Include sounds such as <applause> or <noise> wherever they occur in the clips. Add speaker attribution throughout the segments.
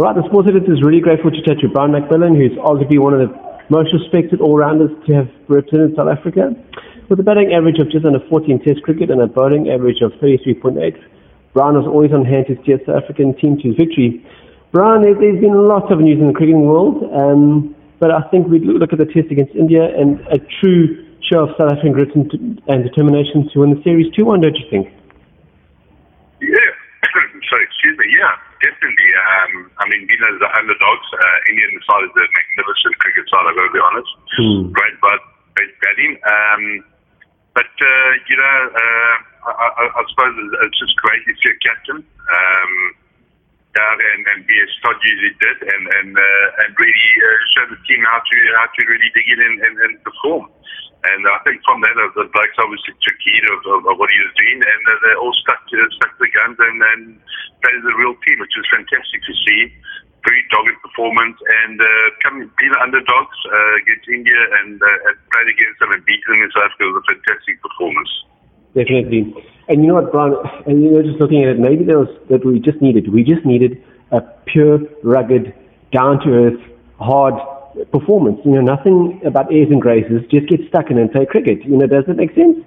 Speaker 1: All right, the sports editor is really grateful to chat to Brian McMillan, who's arguably one of the most respected all-rounders to have represented South Africa. With a batting average of just under 14 Test cricket and a bowling average of 33.8, Brian was always on hand to steer South African team to victory. Brian, there's been lots of news in the cricketing world, um, but I think we look at the Test against India and a true show of South African grit and determination to win the series 2-1, don't you think?
Speaker 2: Yeah. <coughs> so, excuse me, yeah definitely. Um, I mean, being as the underdogs, uh, Indian side is a magnificent cricket side, I've got to be honest. Mm. Great, but great batting. Um, but, uh, you know, uh, I, I, I suppose it's just great if you're captain. Um, down and, and be as stodgy as he did and, and, uh, and really uh, show the team how to, how to really dig in and, and, and perform. And I think from that, uh, the blokes obviously took heed of, of, of what he was doing, and uh, they all stuck to, stuck to the guns and, and played as a real team, which was fantastic to see. Very dogged performance, and uh, coming being underdogs uh, against India and, uh, and played against them and beating them in South Africa was a fantastic performance.
Speaker 1: Definitely. And you know what, Brian? And you know, just looking at it, maybe there was that we just needed. We just needed a pure, rugged, down to earth, hard performance. You know, nothing about airs and graces. Just get stuck in and play cricket. You know, does that make sense?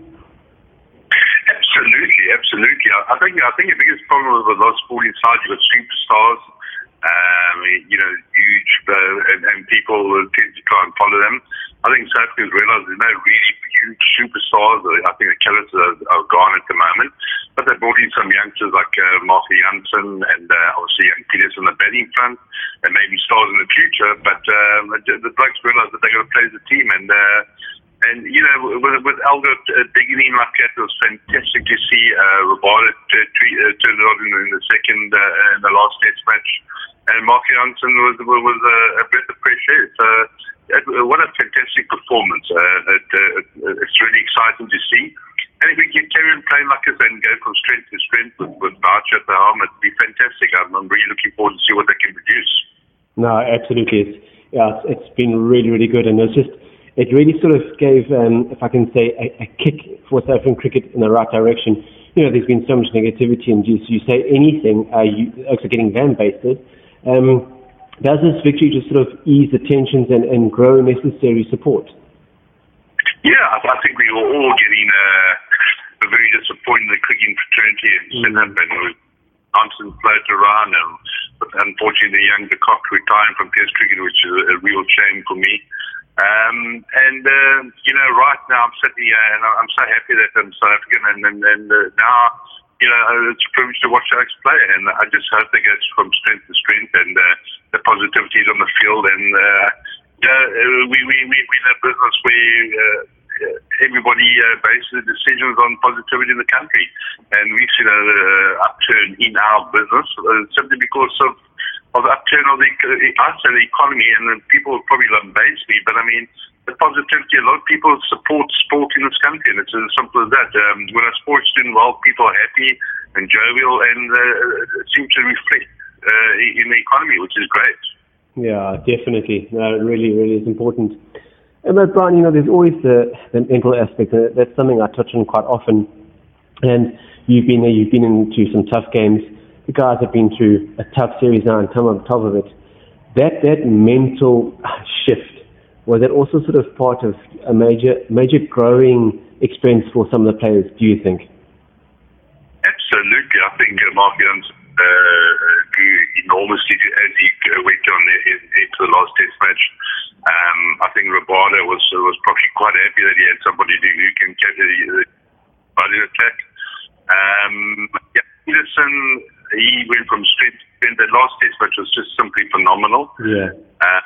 Speaker 2: Absolutely, absolutely. I think I think the biggest problem with those sporting sides, you've got superstars, um, you know, huge, uh, and, and people tend to try and follow them. I think South Africans realise there's no really huge superstars. I think the Killers are, are gone at the moment. But they brought in some youngsters like uh, Marco Jansen and uh, obviously Jan Peters on the batting front and maybe stars in the future. But um, the blokes realise that they're going to play as a team. And, uh, and you know, with, with Elgar uh, digging in like that, it was fantastic to see uh, Rabada uh, turn it on in, in the second, uh, in the last test match. And Marco Jansen was, was a, a breath of fresh air. So, uh, what a fantastic performance. Uh, it, uh, it's really exciting to see. And if we can carry on playing like this and go from strength to strength with, with Boucher at the helm, it'd be fantastic. I'm, I'm, really looking forward to see what they can produce.
Speaker 1: No, absolutely. Yeah, it's been really, really good. And it's just, it really sort of gave, um, if I can say, a, a kick for South African cricket in the right direction. You know, there's been so much negativity, and you, you say anything, uh, you also getting van basted. Um, does this victory just sort of ease the tensions and, and grow necessary support?
Speaker 2: Yeah, I think we were all getting uh, very disappointed in the cricketing fraternity and mm. and Johnson floated around and unfortunately the young de Kock retiring from test cricket, which is a, a real shame for me. Um, and, uh, you know, right now I'm sitting here and I'm so happy that I'm South African and, and, and uh, now you know, it's a privilege to watch Alex play, and I just hope they get from strength to strength, and uh, the positivity is on the field, and uh, yeah, we we we we in a business where. Uh, everybody uh, bases decisions on positivity in the country, and we've seen an uh, upturn in our business uh, simply because of of upturn of the us and the economy, and people probably lambase me, but I mean the positivity. A lot of people support sport in this country, and it's as simple as that. Um, when a sport's doing well, people are happy and jovial, and uh, it seems to reflect uh, in the economy, which is great.
Speaker 1: Yeah, definitely. No, it really, really is important. But Brian, you know, there's always the, the mental aspect. That's something I touch on quite often. And you've been there, you've been into some tough games. The guys have been through a tough series now and come on top of it. That that mental shift was that also sort of part of a major major growing experience for some of the players, do you think?
Speaker 2: Absolutely. I think uh, Marco Jansen uh, grew enormously as he went on into the last test match. Um, I think Rabada was was probably quite happy that he had somebody who can catch the body attack. Um, yeah, Petersen, he went from strength to strength. The last test match was just simply phenomenal.
Speaker 1: Yeah. Uh,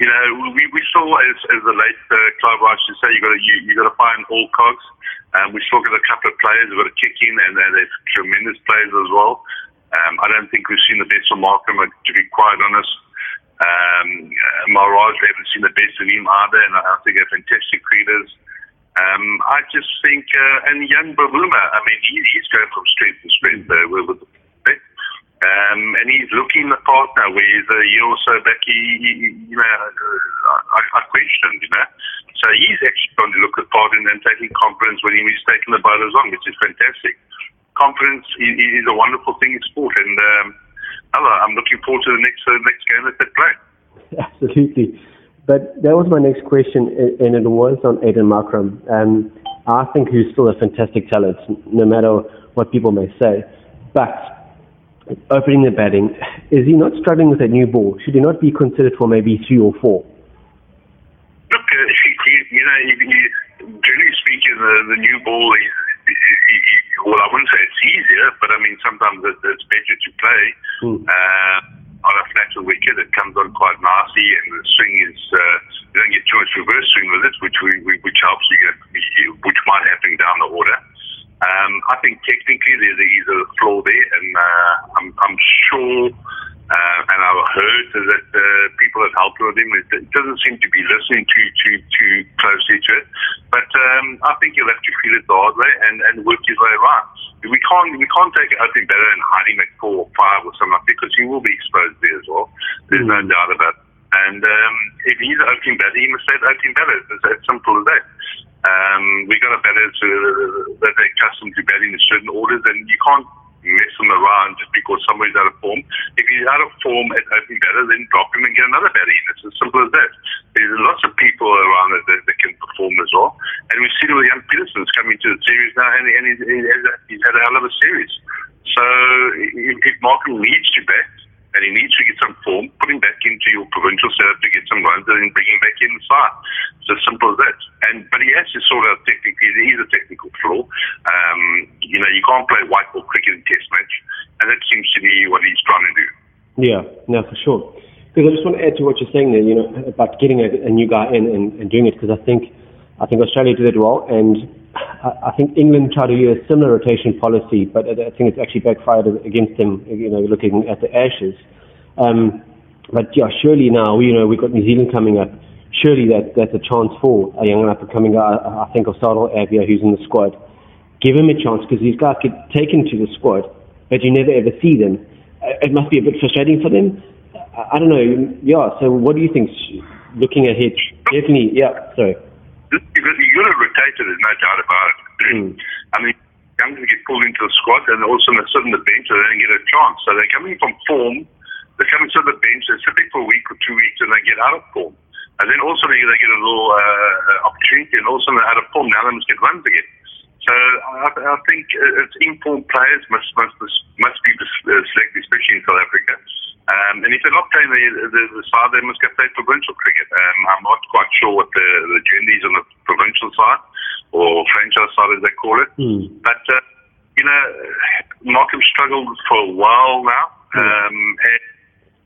Speaker 2: you know, we, we saw as, as the late uh, Clive Rice used to say, you got to you, you got to find all cogs. Um, we still got a couple of players who've got a kick in, and uh, they're tremendous players as well. Um, I don't think we've seen the best from Markram, to be quite honest. Um, uh, Maharaj, we haven't seen the best of him either, and I think they're fantastic creators. Um, I just think, uh, and young Bavuma, I mean, he, he's going from strength to strength uh, with, with um, and he's looking the part now where he's a year or so back, he, he you know, I, I questioned, you know. So he's actually going to look the part and then taking confidence when he's taking the bowlers on, which is fantastic. Confidence is, is a wonderful thing in sport, and um, I'm looking forward to the next uh, next game that they play. <laughs>
Speaker 1: Absolutely. But that was my next question, and it was on Aiden Markram. Um, I think he's still a fantastic talent, no matter what people may say. But opening the batting, is he not struggling with a new ball? Should he not be considered for maybe three or four?
Speaker 2: Look, uh, <laughs> you, you know, you, you, generally speaking, the, the new ball is, well, I wouldn't say it's easier, but I mean, sometimes it's better to play. Hmm. Uh, on a flatter wicket, it comes on quite nicely, and the swing is uh, you don't get too much reverse swing with it, which we, we which helps you get which might happen down the order. Um, I think technically there is a flaw there, and uh, I'm, I'm sure, uh, and I've heard that uh, people have helped with him. It, doesn't seem to be listening too too too closely to it, but um, I think he'll have to feel it the hard way and, and work his way around. We can't we can't take it opening better and hide him at four or five or something like that because he will be exposed there as well. There's mm. no doubt about it. And um, if he's an opening better, he must say opening better. It's as simple as that. Um, we got a better to that they're accustomed to batting in certain orders, and you can't mess them around just because somebody's out of form. If he's out of form at opening batter, then drop him and get another batter in. It's as simple as that. There's lots of people around that, that, that can perform as well, and we've seen with young Petersen's coming to the series now, and, and he's, he's had a hell of a series. So if, if Markram needs to bat, and he needs to get some form, put him back into your provincial setup to get some runs and then bring him back inside. It's as simple as that. And but he has to sort out technically. There is a technical flaw. Um, you know, you can't play white ball cricket in Test match, and that seems to be what he's trying to do.
Speaker 1: Yeah, no, for sure. Because I just want to add to what you're saying there. You know, about getting a, a new guy in and, and doing it. Because I think I think Australia did it well, and I think England tried to use a similar rotation policy, but I think it's actually backfired against them. You know, looking at the Ashes. Um, but yeah, surely now you know we've got New Zealand coming up. Surely that that's a chance for a young up and coming guy. I think of Sarel Erwee, who's in the squad. Give him a chance because these guys get taken to the squad, but you never ever see them. It must be a bit frustrating for them. I don't know. Yeah. So what do you think? Looking ahead, definitely. Yeah. Sorry
Speaker 2: because you're going to rotate it, there's no doubt about it. Mm. I mean, young to get pulled into the squad and also they sit on the bench and they don't get a chance. So they're coming from form, they're coming to the bench, they're sitting for a week or two weeks and they get out of form. And then also they, they get a little uh, opportunity and also they're out of form. Now they must get runs again. So I, I think it's informed players must must must be selected, especially in South Africa. Um, and if they're not the, the, the side, they must get played provincial cricket. Um, I'm not quite sure what the, the agenda is on the provincial side or franchise side, as they call it. Mm. But, uh, you know, Markram struggled for a while now. Mm. Um, and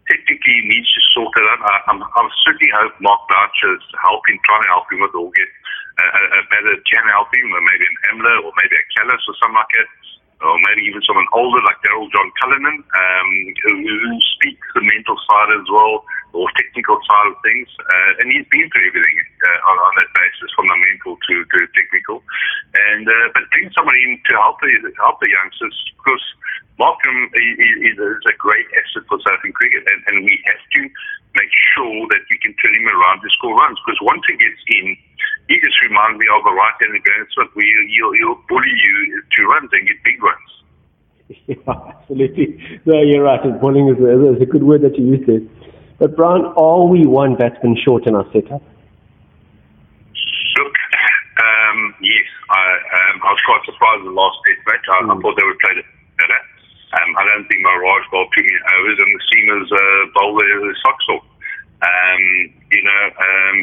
Speaker 2: technically needs to sort it out. I, I'm, I certainly hope Mark Boucher is helping, trying to help him with all get a, a better can help him, or maybe an Amla or maybe a Kallis or something like that or maybe even someone older like Daryll John Cullinan, um, who, who speaks the mental side as well, or technical side of things. Uh, and he's been through everything uh, on, on that basis, from the mental to, to technical. And uh, but bring someone in to help the help the youngsters because Markram is, is a great asset for South African cricket, and, and we have to make sure that we can turn him around to score runs. Because once he gets in, he just reminds me of a right-handed Graeme Smith, where he'll, he'll bully you to runs and get big runs. <laughs>
Speaker 1: Yeah, absolutely. No, you're right. Bullying is a, is a good word that you used there. But Brian, are we one batsman short in our setup?
Speaker 2: Look, um, yes. I, um, I was quite surprised in the last test match. I, mm. I thought they would play it better. Um, I don't think Maharaj bowled too many overs, and the seamers uh, bowled their socks off. Um, you know, um,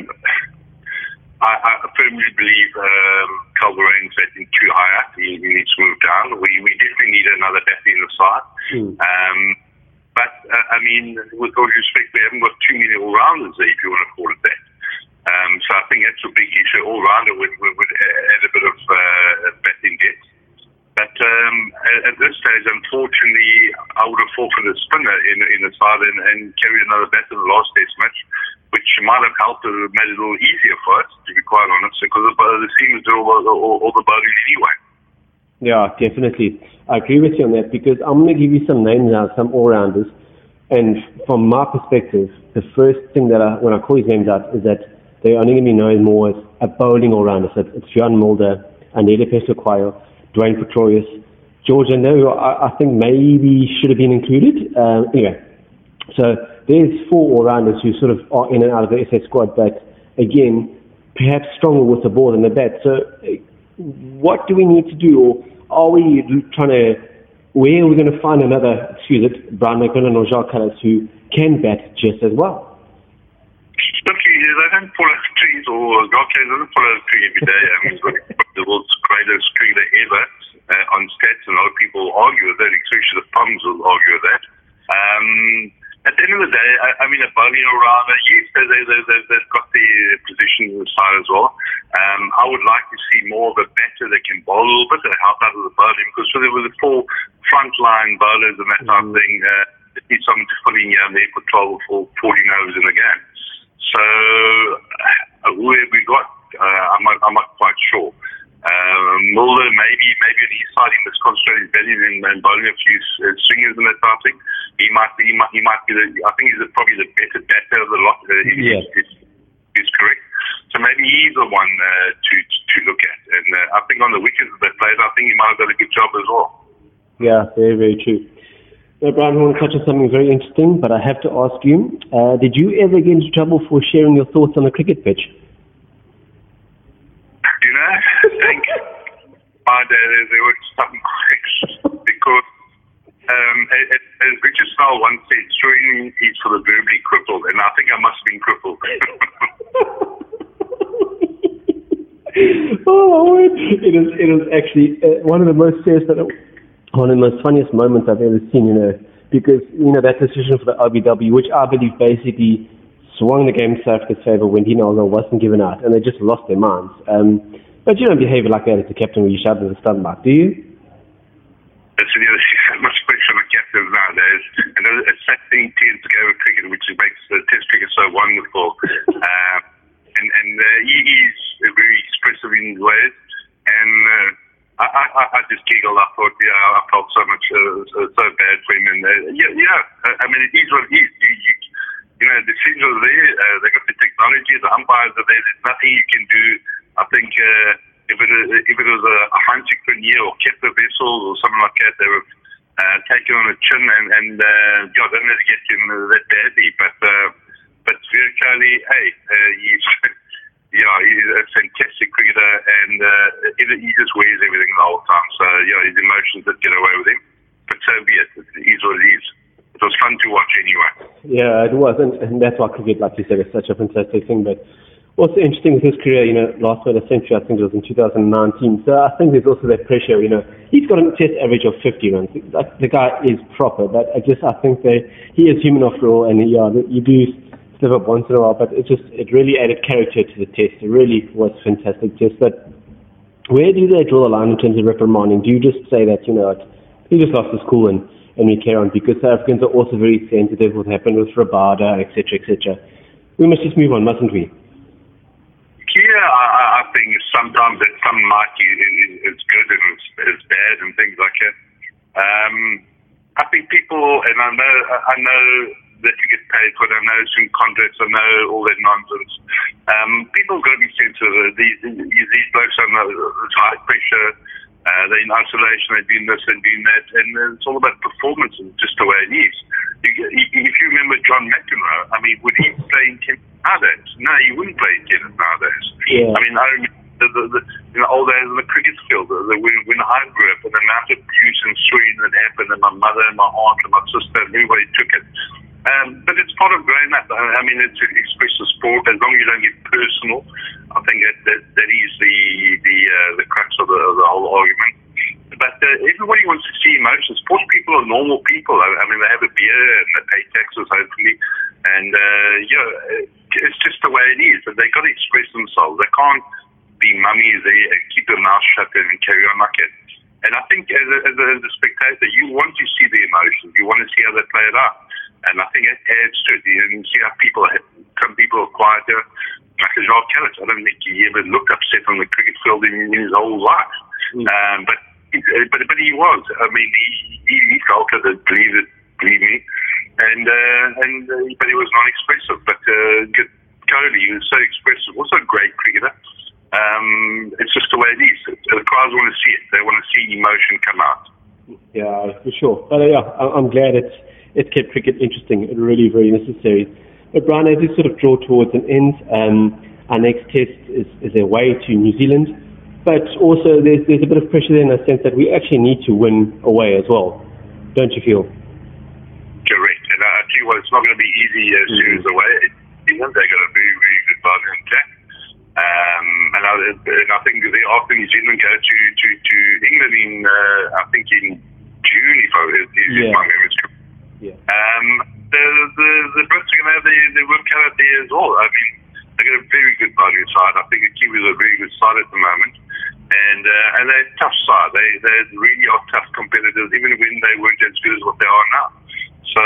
Speaker 2: I, I firmly believe um, Kyle Verreynne's setting too high up. He, he, needs to move down. We, we definitely need another batter in the side. Mm. Um, but, uh, I mean, with all due respect, we haven't got too many all-rounders there, if you want to call it that. Um, so I think that's a big issue. All-rounder would, would, would add a bit of uh, batting depth. But um, at, at, this stage, unfortunately, I would have fought for the spinner in, in the side and, and carried another batter in the last test match which might have helped or made it a little easier for us, to be quite honest, because the, the seamers do all, all, all the bowling anyway.
Speaker 1: Yeah, definitely. I agree with you on that because I'm going to give you some names now, some all-rounders. And from my perspective, the first thing that I, when I call these names out is that they're only going to be known more as a bowling all-rounder. So it's John Mulder, Andile Phehlukwayo, Dwayne Pretorius, Georgia, no, I, I think maybe should have been included. Uh, anyway, so there's four all-rounders who sort of are in and out of the SS squad, but again, perhaps stronger with the ball than the bat. So what do we need to do, or are we trying to, where are we going to find another, excuse it, Brian McMillan or Jacques Kallis who can bat just as well?
Speaker 2: Look, they don't pull out trees, or Jacques doesn't pull out a tree every day. I mean, got the world's greatest cricketer ever uh, on stats, and a lot of people argue with that, especially the Poms will argue with that. Um, at the end of the day, I, I mean, a bowling around, uh, yes, they, they, they, they, they've got the position side as well. Um, I would like to see more of a batter that can bowl a little bit and help out with the bowling because with the, with the four frontline bowlers and that type of thing, uh, it needs something to fill in here and there for 12 or 14 overs in the game. So, uh, who have we got? Uh, I'm, not, I'm not quite sure. Um, Mulder, maybe maybe on his side, he must concentrate his belly and, and bowling a few uh, swingers and that type of thing. He might be, he might, he might be the, I think he's the, probably the better batter of the lot. Uh,
Speaker 1: yeah.
Speaker 2: Is correct. So maybe he's the one uh, to, to look at. And uh, I think on the wickets that played, I think he might have done a good job as well.
Speaker 1: Yeah, very, very true. Now, Brian, I want to touch on something very interesting, but I have to ask you, uh, did you ever get into trouble for sharing your thoughts on the cricket pitch?
Speaker 2: You know, <laughs> I think my dad is there was some because um, as Richard Snell once said, showing is for the verbally crippled, and I think I must have been crippled. <laughs> <laughs>
Speaker 1: oh, it is, it is actually uh, one of the most serious, one of the most funniest moments I've ever seen, you know, because, you know, that decision for the LBW, which I believe basically swung the game South Africa's favour when Elgar wasn't given out, and they just lost their minds. Um, but you don't behave like that as a captain when you shout at the stump mic, do you?
Speaker 2: That's the other thing. much pressure on captains nowadays. And it's that thing to go with cricket, which makes the test cricket so wonderful. <laughs> Uh, and and uh, he is very expressive in his ways. And uh, I, I, I just giggled. I thought, yeah, I felt so much, uh, so bad for him. And uh, yeah, yeah, I mean, it is what it is. You, you, you know, the decisions are there. Uh, they got the technology. The umpires are there. There's nothing you can do. I think uh, if it if it was a, a hunting year or Kepler Wessels or something like that, they were uh, taken on a chin and and uh, yeah, don't really get him that badly. But uh, but Virat hey, uh, <laughs> he's yeah, he's a fantastic cricketer and uh, he just wears everything the whole time. So yeah, his emotions did get away with him. But so be it. Is what it is it was fun to watch anyway.
Speaker 1: Yeah, it was, and, and that's why cricket, like you said, is such a fantastic thing. But what's interesting with his career, you know, last word of century, I think it was in 2019. So I think there's also that pressure, you know, he's got a test average of 50 runs. The guy is proper, but I just, I think that he is human after all, and yeah, you do slip up once in a while, but it just, it really added character to the test. It really was fantastic test. But where do they draw the line in terms of reprimanding? Do you just say that, you know, he just lost his cool and and we care on because South Africans are also very sensitive what happened with Rabada, etc., etc. We must just move on, mustn't we?
Speaker 2: Yeah, I, I think sometimes that some might is good and it's, it's bad and things like that. Um, I think people, and I know, I know that you get paid for. I know some contracts. I know all that nonsense. Um, people have got to be sensitive. These, these, these blokes are under high pressure uh, they're in isolation, they're doing this and doing that, and it's all about performance and just the way it is. You, if you remember John McEnroe, I mean, would he play in tennis nowadays? No, he wouldn't play in tennis nowadays.
Speaker 1: Yeah.
Speaker 2: I mean, I remember the, the, the you know, old days in the cricket field, the, the, when, when I grew up, and the amount of abuse and swearing that happened, and my mother and my aunt and my sister, and everybody took it. Um, but it's part of growing up. I mean, it's express the sport as long as you don't get personal. I think that that, that is the the uh, the crux of the, the whole argument. But uh, everybody wants to see emotions. Sports people are normal people. I, I mean, they have a beer and they pay taxes, hopefully, and uh, you know, it's just the way it is. But they got to express themselves. They can't be mummies They keep their mouth shut and carry on like it. And I think as a, as a, as a spectator, you want to see the emotions. You want to see how they play it out. And I think it adds to it. And see how people, some people are quieter like a Jacques Kallis. I don't think he ever looked upset on the cricket field in, in his whole life. Mm. Um, but but but he was. I mean, he he, he felt it. Believe it, believe me. And uh, and uh, but he was non-expressive. But uh, Kohli, he was so expressive. Also a great cricketer. Um, it's just the way it is. The crowds want to see it. They want to see emotion come out.
Speaker 1: Yeah, for sure. But uh, yeah, I'm glad it's it's kept cricket interesting and really very necessary. But Brian, as we sort of draw towards an end, um, our next test is, is away to New Zealand. But also there's there's a bit of pressure there in the sense that we actually need to win away as well. Don't you feel?
Speaker 2: Correct. And I tell you what, it's not going to be easy as mm. soon as away. England, they got a very, very good bowling attack. Um, and, I, and I think they after New Zealand go to, to, to England in, uh, I think in June, if, I, if yeah. my memory's correct. Yeah. Um, the, the, the Brits are going to have cut out there as well. I mean, they've got a very good bowling side. I think the Kiwis are a very good side at the moment. And uh, and they're a tough side. They they really are tough competitors, even when they weren't as good as what they are now. So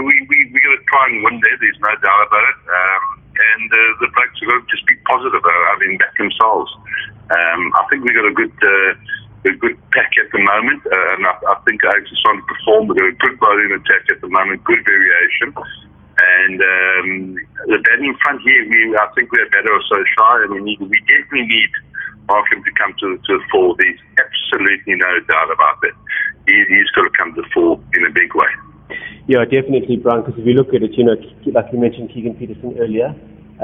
Speaker 2: we we we got to try and win there. There's no doubt about it. Um, and uh, the blokes are going to just be positive about having back themselves. Um, I think we got a good. Uh, a good pack at the moment, uh, and I, I think Ajax is trying to perform. A good bowling attack at the moment, good variation, and um, the batting front here, we I think we're better or so shy, and we need we definitely need Markram to come to, to the fore. There's absolutely no doubt about that. He, he's got to come to the fore in a big way.
Speaker 1: Yeah, definitely, Brian, because if you look at it, you know, like you mentioned Keegan Petersen earlier,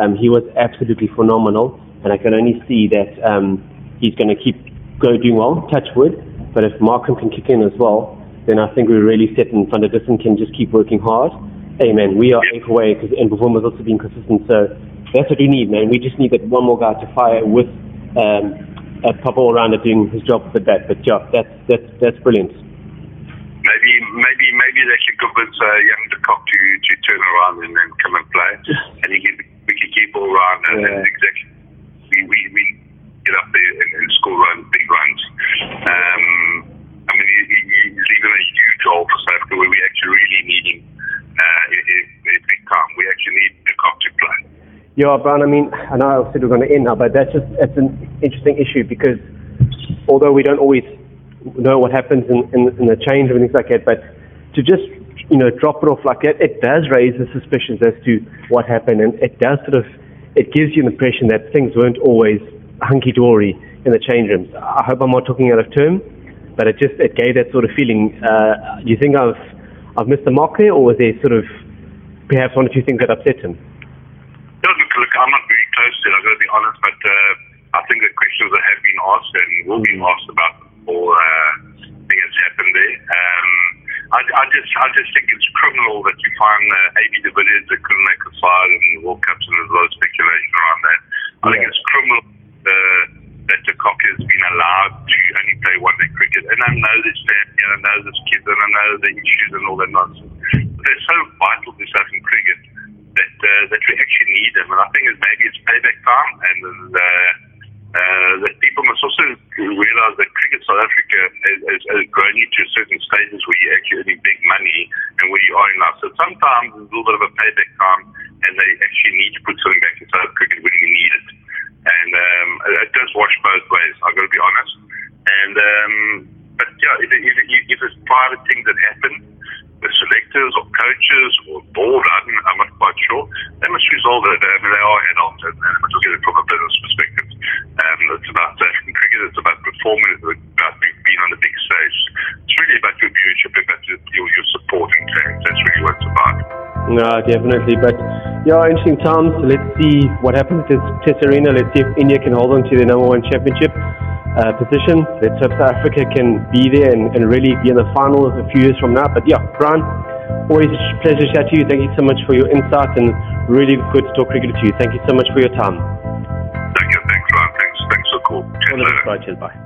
Speaker 1: um, he was absolutely phenomenal, and I can only see that um, he's going to keep go doing well, touch wood, but if Markram can kick in as well, then I think we're really set and Van der Dussen can just keep working hard. Hey, man, we are eight away because and performance also being consistent, so that's what we need, man. We just need that one more guy to fire with um, a proper all-rounder doing his job with that. But yeah, that's, that's, that's brilliant
Speaker 2: maybe maybe maybe they should convince uh, young de Kock to, to turn around and then come and play, and he can, we can keep all around and, yeah. and exactly we, we, we get up there and, and score runs, big runs. Um, I mean, he, he's a huge hole for South Africa where we actually really need him uh, in. We actually need de Kock to play.
Speaker 1: Yeah, Brian. I mean, I know I said we're going to end now, but that's just it's an interesting issue because although we don't always know what happens in, in, in the change and things like that, but to just you know drop it off like that, it does raise the suspicions as to what happened, and it does sort of it gives you an impression that things weren't always hunky dory in the change rooms. I hope I'm not talking out of term, but it just it gave that sort of feeling. Uh, do you think I've I've missed the mark there, or was there sort of perhaps one or two things that upset him?
Speaker 2: Look, look I'm not very close to it. I've got to be honest, but uh, I think the questions that have been asked and will be asked about or uh, thing that's happened there. Um, I, I just I just think it's criminal that you find uh, AB de Villiers that couldn't make a side and the World Cups and there's a lot of speculation around that. I think it's criminal uh, that de Kock has been allowed to only play one day cricket. And I know this family and I know this kid and I know the issues and all that nonsense. But they're so vital to South African cricket that uh, that we actually need them. And I think it's maybe it's payback time and uh, uh, that people must also realize that cricket South Africa has, has, has grown into certain stages where you're actually earning big money and where you are in life. So sometimes there's a little bit of a payback time and they actually need to put something back inside cricket when you need it. And it does wash both ways, I've got to be honest. And um, But yeah, if, if, if it's private things that happen, the selectors or coaches or board, I'm, I'm not quite sure, they must resolve it. I mean, they are adults and they must look at it from a business perspective. Um, it's about South <laughs> cricket. It's about performing. It's about being on the big stage. It's really about your viewership, about your, your, your supporting fans. That's really what it's about.
Speaker 1: No, definitely. But yeah, interesting times. Let's see what happens at Test Arena. Let's see if India can hold on to their number one championship uh, position. Let's hope South Africa can be there and, and really be in the finals a few years from now. But yeah, Brian, always a pleasure to chat to you. Thank you so much for your insight and really good to talk cricket to you. Thank you so much for your time.
Speaker 2: Thank you. Thanks, Ryan. Thanks. Thanks for the call.
Speaker 1: Cheers. Bye.